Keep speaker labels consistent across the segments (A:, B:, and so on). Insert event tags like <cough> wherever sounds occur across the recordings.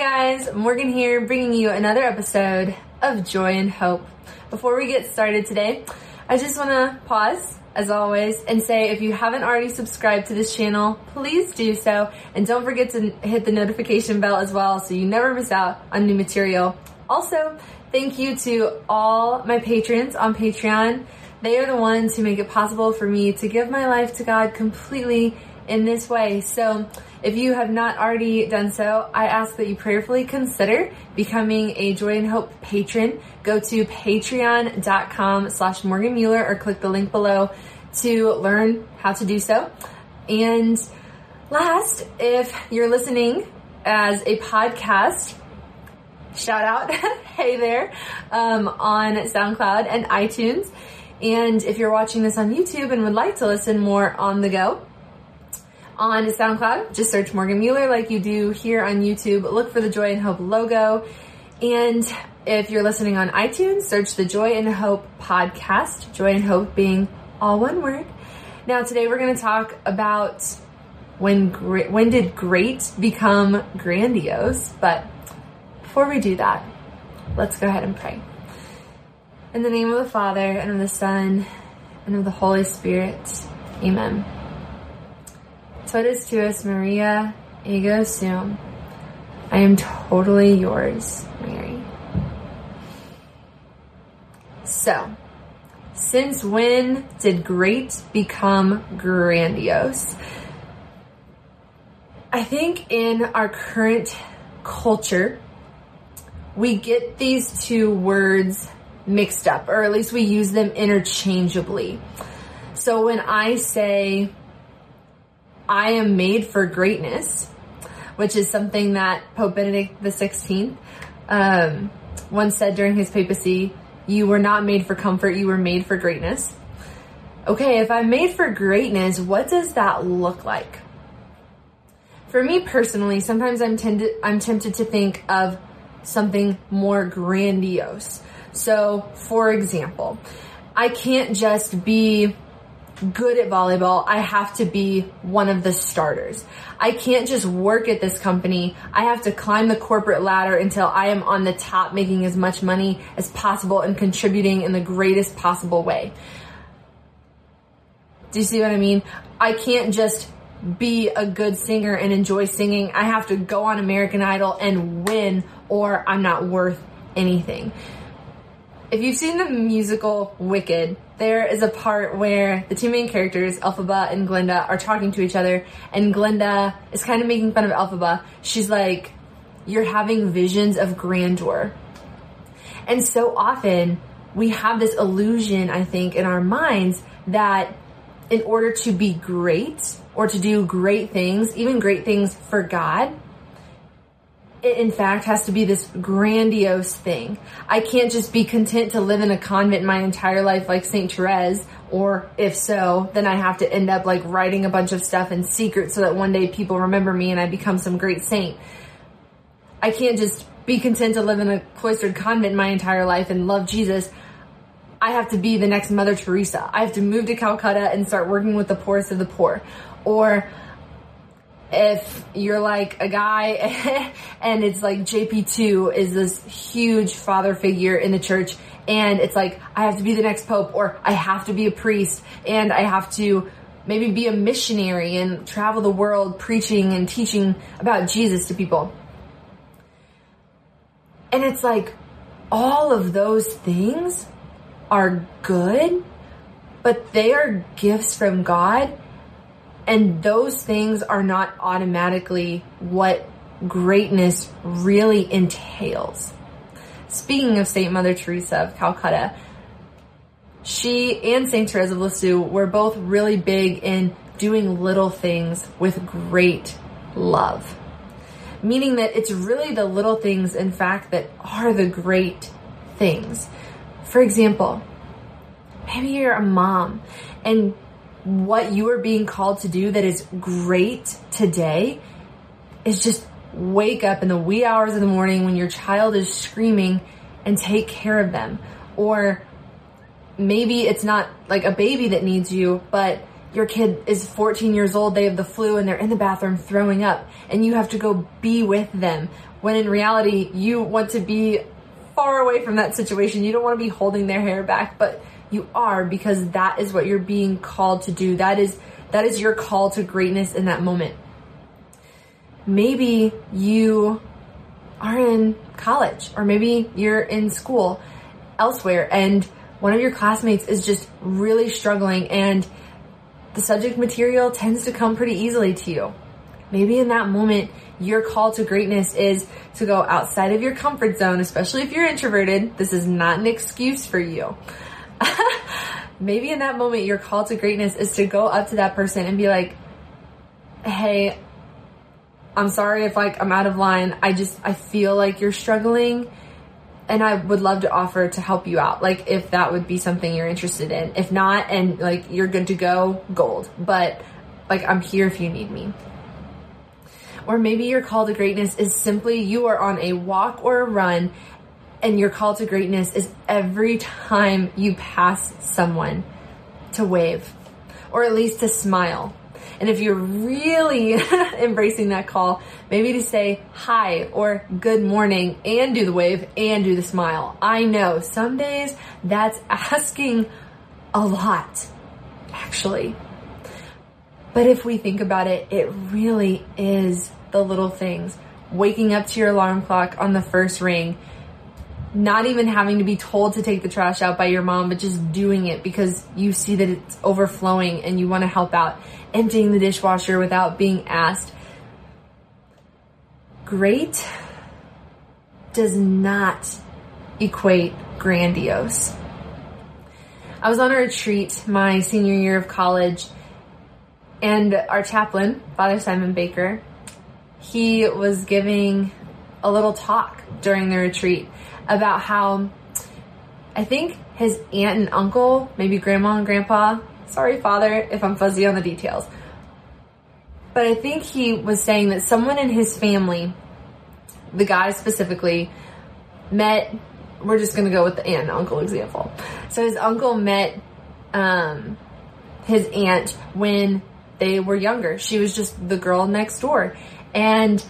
A: Guys, Morgan here bringing you another episode of Joy in Hope. Before we get started today, I just want to pause as always and say if you haven't already subscribed to this channel, please do so and don't forget to hit the notification bell as well so you never miss out on new material. Also, thank you to all my patrons on Patreon. They are the ones who make it possible for me to give my life to God completely in this way. So, if you have not already done so, I ask that you prayerfully consider becoming a Joy in Hope patron. Go to patreon.com slash Morgan Mueller or click the link below to learn how to do so. And last, if you're listening as a podcast, shout out, <laughs> hey there, um, on SoundCloud and iTunes. And if you're watching this on YouTube and would like to listen more on the go, on SoundCloud. Just search Morgan Mueller like you do here on YouTube. Look for the Joy in Hope logo. And if you're listening on iTunes, search the Joy in Hope podcast. Joy in Hope being all one word. Now today we're going to talk about when when did great become grandiose. But before we do that, let's go ahead and pray. In the name of the Father and of the Son and of the Holy Spirit. Amen. Totus tuus Maria, ego sum. I am totally yours, Mary. So, since when did great become grandiose? I think in our current culture, we get these two words mixed up, or at least we use them interchangeably. So when I say I am made for greatness, which is something that Pope Benedict XVI um, once said during his papacy. You were not made for comfort, you were made for greatness. Okay, if I'm made for greatness, what does that look like? For me personally, sometimes I'm tended I'm tempted to think of something more grandiose. So, for example, I can't just be good at volleyball, I have to be one of the starters. I can't just work at this company. I have to climb the corporate ladder until I am on the top making as much money as possible and contributing in the greatest possible way. Do you see what I mean? I can't just be a good singer and enjoy singing. I have to go on American Idol and win or I'm not worth anything. If you've seen the musical Wicked, there is a part where the two main characters, Elphaba and Glinda, are talking to each other, and Glinda is kind of making fun of Elphaba. She's like, You're having visions of grandeur. And so often, we have this illusion, I think, in our minds that in order to be great or to do great things, even great things for God, it in fact has to be this grandiose thing. I can't just be content to live in a convent my entire life like St. Therese, or if so, then I have to end up like writing a bunch of stuff in secret so that one day people remember me and I become some great saint. I can't just be content to live in a cloistered convent my entire life and love Jesus. I have to be the next Mother Teresa. I have to move to Calcutta and start working with the poorest of the poor. Or if you're like a guy <laughs> and it's like JP2 is this huge father figure in the church and it's like I have to be the next pope or I have to be a priest and I have to maybe be a missionary and travel the world preaching and teaching about Jesus to people. And it's like all of those things are good, but they are gifts from God and those things are not automatically what greatness really entails. Speaking of St. Mother Teresa of Calcutta, she and Saint Therese of Lisieux were both really big in doing little things with great love. Meaning that it's really the little things, in fact, that are the great things. For example, maybe you're a mom and what you are being called to do that is great today is just wake up in the wee hours of the morning when your child is screaming and take care of them. Or maybe it's not like a baby that needs you, but your kid is 14 years old, they have the flu and they're in the bathroom throwing up and you have to go be with them. When in reality, you want to be far away from that situation. You don't want to be holding their hair back, but you are because that is what you're being called to do. That is, that is your call to greatness in that moment. Maybe you are in college or maybe you're in school elsewhere and one of your classmates is just really struggling and the subject material tends to come pretty easily to you. Maybe in that moment, your call to greatness is to go outside of your comfort zone, especially if you're introverted. This is not an excuse for you. Maybe in that moment, your call to greatness is to go up to that person and be like, Hey, I'm sorry if like I'm out of line. I just, I feel like you're struggling and I would love to offer to help you out. Like if that would be something you're interested in. If not, and like you're good to go, gold. But like I'm here if you need me. Or maybe your call to greatness is simply you are on a walk or a run and your call to greatness is every time you pass someone to wave or at least to smile and if you're really <laughs> embracing that call, maybe to say hi or good morning and do the wave and do the smile. I know some days that's <laughs> asking a lot, actually. But if we think about it, it really is the little things. Waking up to your alarm clock on the first ring, not even having to be told to take the trash out by your mom, but just doing it because you see that it's overflowing and you want to help out. Emptying the dishwasher without being asked. Great does not equate grandiose. I was on a retreat my senior year of college and our chaplain, Father Simon Baker, he was giving a little talk during the retreat about how I think his aunt and uncle, maybe grandma and grandpa, sorry father if I'm fuzzy on the details, but I think he was saying that someone in his family, the guy specifically, met, we're just gonna go with the aunt and uncle example. So his uncle met, um, his aunt when they were younger. She was just the girl next door. And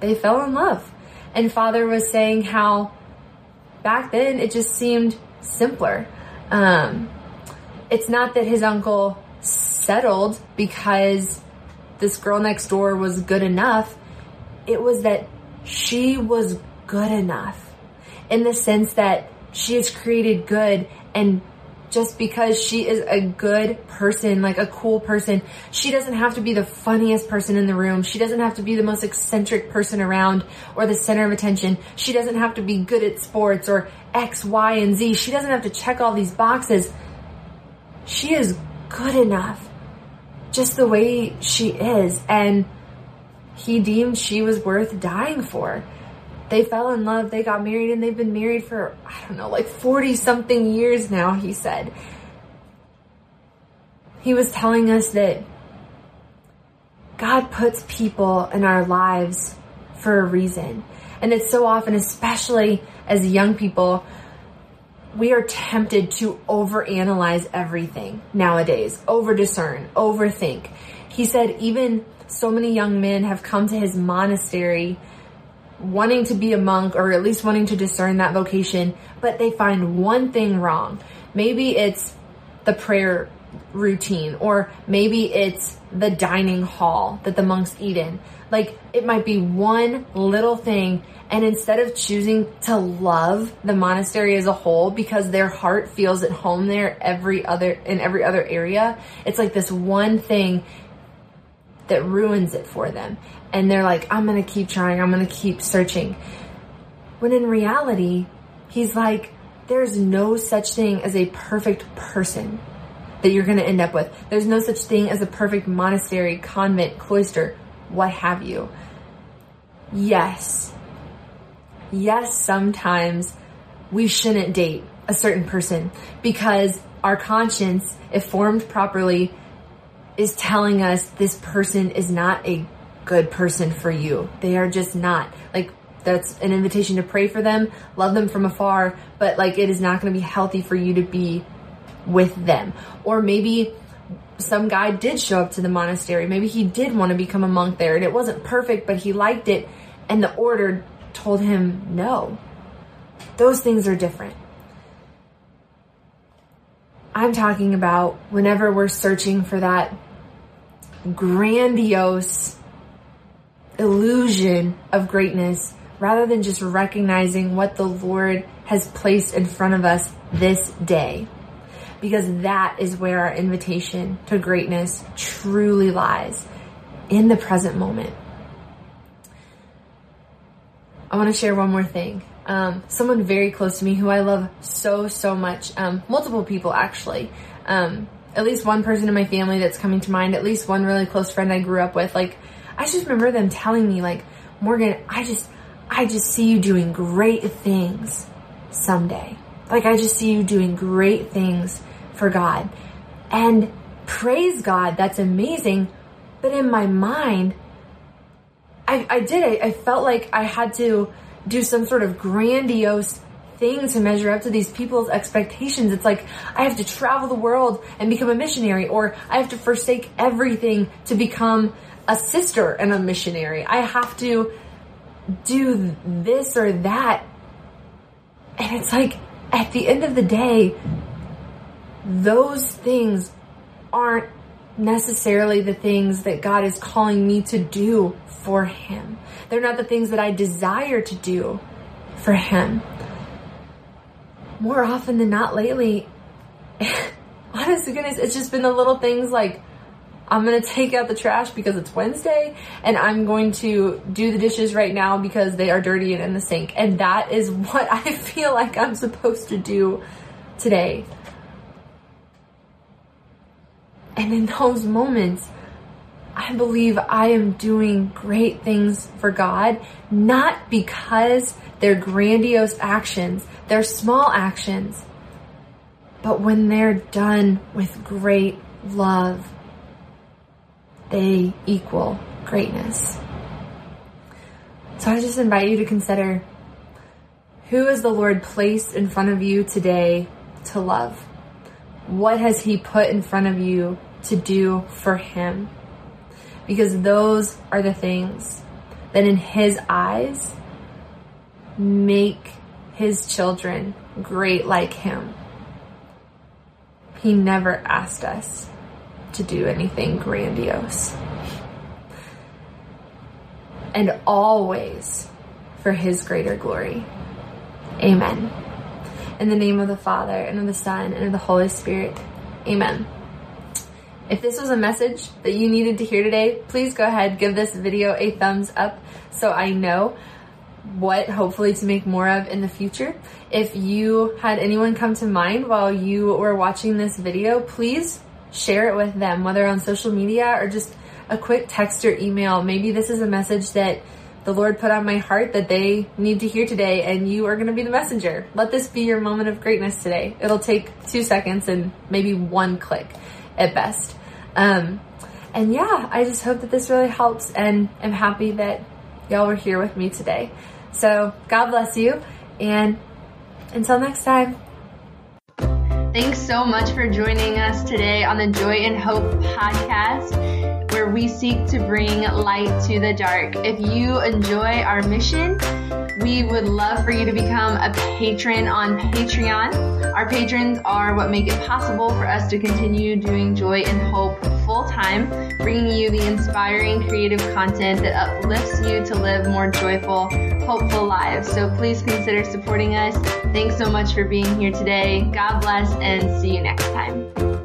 A: they fell in love. And father was saying how back then it just seemed simpler. Um, it's not that his uncle settled because this girl next door was good enough. It was that she was good enough in the sense that she has created good and just because she is a good person, like a cool person. She doesn't have to be the funniest person in the room. She doesn't have to be the most eccentric person around or the center of attention. She doesn't have to be good at sports or X, Y, and Z. She doesn't have to check all these boxes. She is good enough just the way she is. And he deemed she was worth dying for they fell in love, they got married, and they've been married for, I don't know, like 40 something years now, he said. He was telling us that God puts people in our lives for a reason. And it's so often, especially as young people, we are tempted to overanalyze everything nowadays, over discern, overthink. He said even so many young men have come to his monastery wanting to be a monk or at least wanting to discern that vocation, but they find one thing wrong. Maybe it's the prayer routine or maybe it's the dining hall that the monks eat in. Like it might be one little thing and instead of choosing to love the monastery as a whole because their heart feels at home there every other in every other area, it's like this one thing that ruins it for them. And they're like, I'm going to keep trying. I'm going to keep searching. When in reality, he's like, there's no such thing as a perfect person that you're going to end up with. There's no such thing as a perfect monastery, convent, cloister, what have you. Yes. Yes, sometimes we shouldn't date a certain person because our conscience, if formed properly, is telling us this person is not a good person for you. They are just not. Like, that's an invitation to pray for them, love them from afar, but like it is not going to be healthy for you to be with them. Or maybe some guy did show up to the monastery. Maybe he did want to become a monk there and it wasn't perfect, but he liked it and the order told him no. Those things are different. I'm talking about whenever we're searching for that grandiose illusion of greatness rather than just recognizing what the Lord has placed in front of us this day. Because that is where our invitation to greatness truly lies in the present moment. I want to share one more thing. Um, someone very close to me who I love so, so much, um, multiple people actually, um, at least one person in my family that's coming to mind, at least one really close friend I grew up with. Like, I just remember them telling me, like, Morgan, I just, I just see you doing great things someday. Like, I just see you doing great things for God. And praise God, that's amazing. But in my mind, I, I did, I, I felt like I had to do some sort of grandiose thing to measure up to these people's expectations. It's like I have to travel the world and become a missionary, or I have to forsake everything to become a sister and a missionary. I have to do this or that. And it's like, at the end of the day, those things aren't necessarily the things that God is calling me to do for Him. They're not the things that I desire to do for Him. More often than not lately, <laughs> honest to goodness, it's just been the little things like I'm to take out the trash because it's Wednesday and I'm going to do the dishes right now because they are dirty and in the sink. And that is <laughs> what I feel like I'm supposed to do today. And in those moments, I believe I am doing great things for God, not because they're grandiose actions, they're small actions, but when they're done with great love they equal greatness. So I just invite you to consider who has the Lord placed in front of you today to love? What has He put in front of you to do for Him? Because those are the things that in His eyes make His children great like Him. He never asked us to do anything grandiose. And always for his greater glory. Amen. In the name of the Father, and of the Son, and of the Holy Spirit. Amen. If this was a message that you needed to hear today, please go ahead, give this video a thumbs up so I know what hopefully to make more of in the future. If you had anyone come to mind while you were watching this video, please share it with them, whether on social media or just a quick text or email. Maybe this is a message that the Lord put on my heart that they need to hear today, and you are going to be the messenger. Let this be your moment of greatness today. It'll take two seconds and maybe one click at best. Um, and yeah, I just hope that this really helps, and I'm happy that y'all were here with me today. So, God bless you, and until next time. Thanks so much for joining us today on the Joy in Hope podcast, where we seek to bring light to the dark. If you enjoy our mission, we would love for you to become a patron on Patreon. Our patrons are what make it possible for us to continue doing Joy in Hope full time, bringing you the inspiring creative content that uplifts you to live more joyful, hopeful lives. So please consider supporting us. Thanks so much for being here today. God bless and see you next time.